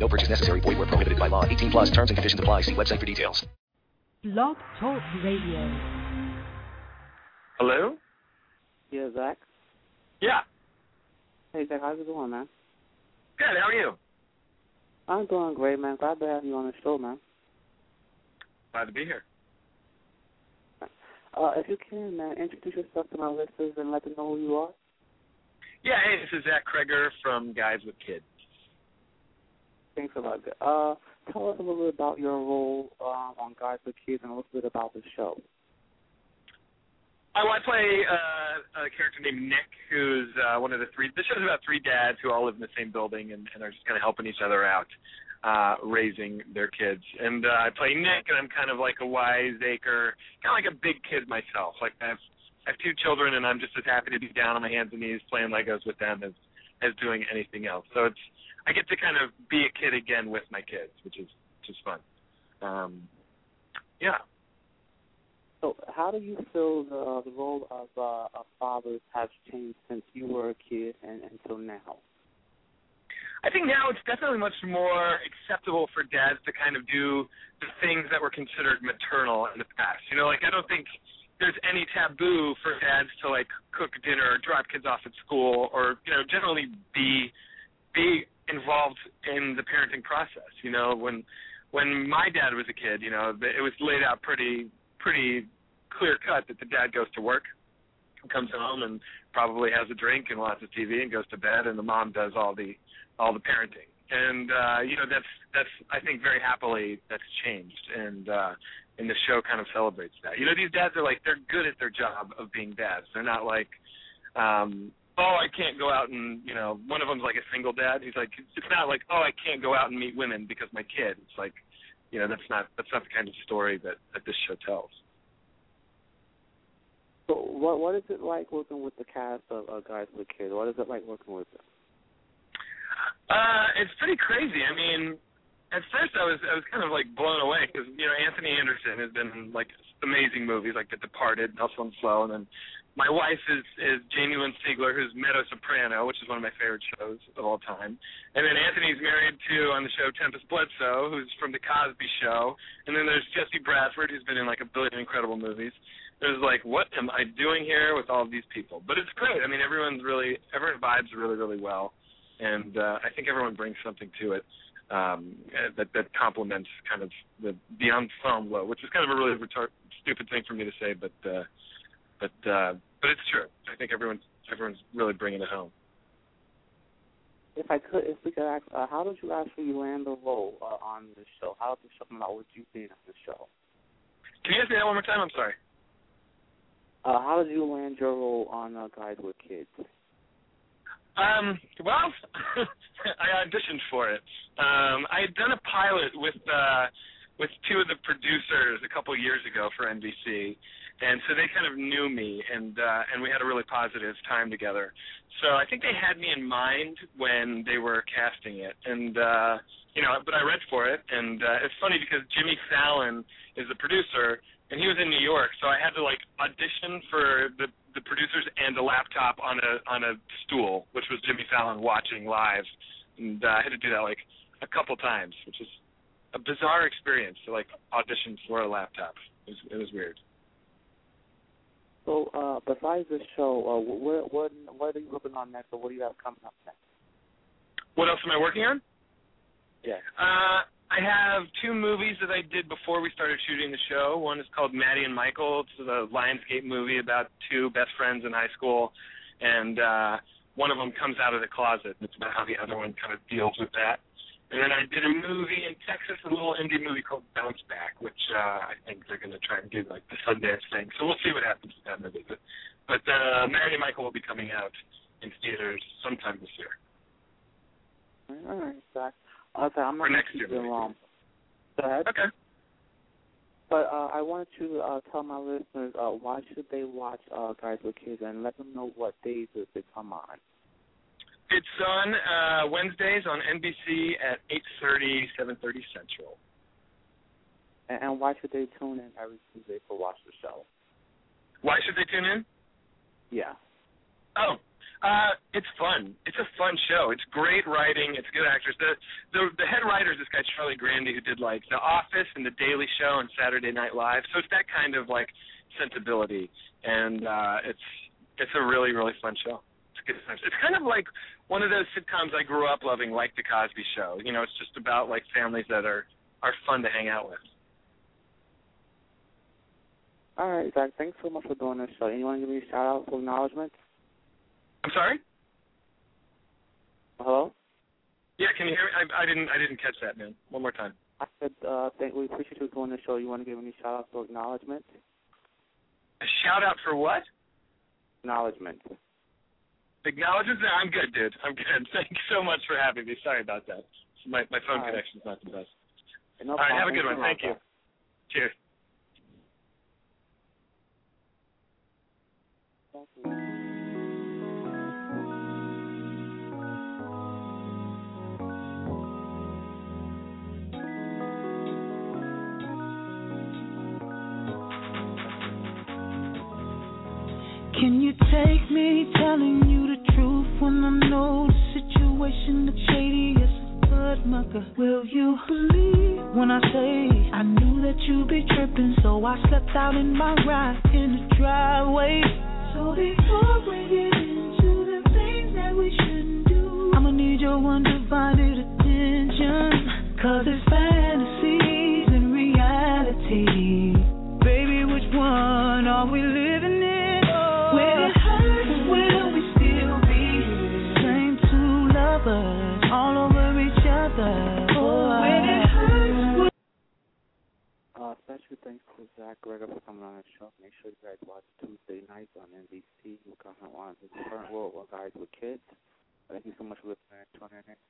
No purchase necessary. Void where prohibited by law. 18 plus terms and conditions apply. See website for details. Blog Talk Radio. Hello? Yeah, Zac. Yeah. Hey, Zac, how's it going, man? Good. How are you? I'm doing great, man. Glad to have you on the show, man. Glad to be here. Uh, if you can, man, introduce yourself to my listeners and let them know who you are. Yeah. Hey, this is Zac Cregger from Guys with Kids. Thanks a lot. Uh, tell us a little bit about your role um, on Guys with Kids and a little bit about the show. I, I play uh, a character named Nick, who's uh, one of the three. This show's about three dads who all live in the same building and, and are just kind of helping each other out, uh, raising their kids. And uh, I play Nick, and I'm kind of like a wiseacre, kind of like a big kid myself. Like I have, I have two children, and I'm just as happy to be down on my hands and knees playing Legos with them as as doing anything else. So it's I get to kind of be a kid again with my kids, which is which is fun. Um, yeah. So, how do you feel the, the role of uh, a father has changed since you were a kid and until now? I think now it's definitely much more acceptable for dads to kind of do the things that were considered maternal in the past. You know, like I don't think there's any taboo for dads to like cook dinner, or drop kids off at school, or you know, generally be be involved in the parenting process. You know, when when my dad was a kid, you know, it was laid out pretty pretty clear cut that the dad goes to work, comes home and probably has a drink and watches TV and goes to bed, and the mom does all the all the parenting. And uh, you know, that's that's I think very happily that's changed, and uh, and the show kind of celebrates that. You know, these dads are like they're good at their job of being dads. They're not like um oh, I can't go out and you know, one of them's like a single dad. He's like, it's not like, oh, I can't go out and meet women because my kid. It's like, you know, that's not that's not the kind of story that that this show tells. So, what what is it like working with the cast of uh, Guys with Kids? What is it like working with them? Uh, it's pretty crazy. I mean, at first I was I was kind of like blown away because you know Anthony Anderson has been in like amazing movies like The Departed, Hustle and Flow, and then my wife is is Jamie Lynn Sigler, who's Meadow Soprano, which is one of my favorite shows of all time. And then Anthony's married to on the show Tempest Bledsoe, who's from the Cosby Show. And then there's Jesse Bradford, who's been in like a billion incredible movies. Was like, what am I doing here with all of these people? But it's great. I mean, everyone's really everyone vibes really really well, and uh, I think everyone brings something to it um, that that complements kind of the the ensemble, which is kind of a really retard- stupid thing for me to say, but. uh but uh, but it's true. I think everyone's everyone's really bringing it home. If I could, if we could ask, uh, how did you actually land the role uh, on the show? How did show come about with you being on the show? Can you ask me that one more time? I'm sorry. Uh, how did you land your role on uh, Guys with Kids? Um, well, I auditioned for it. Um, I had done a pilot with uh, with two of the producers a couple years ago for NBC, and so they kind of knew me and uh and we had a really positive time together. So i think they had me in mind when they were casting it. And uh you know but i read for it and uh it's funny because jimmy fallon is the producer and he was in new york. So i had to like audition for the the producers and a laptop on a on a stool which was jimmy fallon watching live. And uh, i had to do that like a couple times which is a bizarre experience to like audition for a laptop. It was it was weird so, uh, besides this show, uh, what what what are you working on next, or what do you have coming up next? What else am I working on? Yeah. Uh, I have two movies that I did before we started shooting the show. One is called Maddie and Michael. It's a Lionsgate movie about two best friends in high school, and uh, one of them comes out of the closet. It's about how the other one kind of deals with that. And then I did a movie in Texas, a little indie movie called Bounce Back, which uh, I think they're going to try and do like the Sundance thing. So we'll see what happens with that movie. But, but uh, Mary and Michael will be coming out in theaters sometime this year. All right, Zac. Okay, I'm going to keep you long. Go ahead. Okay. But uh, I wanted to uh, tell my listeners uh, why should they watch uh, Guys with Kids and let them know what days it come on. It's on uh, Wednesdays on NBC at 8:30, 7:30 Central. And, and why should they tune in every Tuesday for Watch the Show? Why should they tune in? Yeah. Oh, uh, it's fun. It's a fun show. It's great writing. It's good actors. The the the head writer is this guy Charlie Grandy who did like The Office and The Daily Show and Saturday Night Live. So it's that kind of like sensibility, and uh, it's it's a really really fun show. It's good times. It's kind of like one of those sitcoms I grew up loving, like The Cosby Show. You know, it's just about like families that are are fun to hang out with. All right, Zac. Thanks so much for doing this show. And you want to give me a shout out for acknowledgement? I'm sorry. Hello. Yeah, can you hear me? I, I didn't I didn't catch that, man. One more time. I said uh, thank, we appreciate you doing the show. You want to give any shout out for acknowledgement? A shout out for what? Acknowledgement. Acknowledgements? No, I'm good, dude. I'm good. Thank you so much for having me. Sorry about that. My my phone All right. connection's not the best. No All right, have a good one. Thank you. Cheers. Can you take me telling you shady as a blood mucker? Will you believe when I say I knew that you'd be tripping, so I slept out in my ride in the driveway. So before we get into the things that we shouldn't do, I'ma need your undivided attention. Cause it's fantasies Zac Cregger for coming on the show. Make sure you guys watch Tuesday nights on NBC. We're coming on the current world of guys with kids. Thank you so much for listening to our next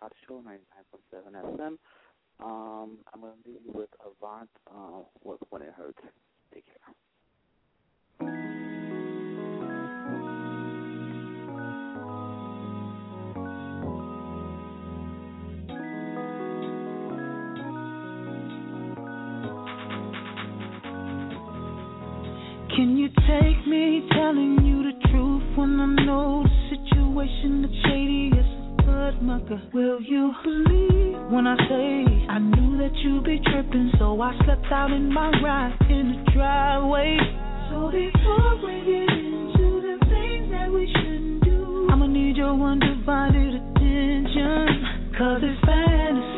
Hot Show 99.7 FM. Um, I'm going to leave you with Avant uh, with When It Hurts. I know the situation is shady as a blood mucker? Will you believe when I say I knew that you'd be tripping, so I slept out in my ride in the driveway? So before we get into the things that we shouldn't do, I'ma need your undivided attention. Cause it's fantasies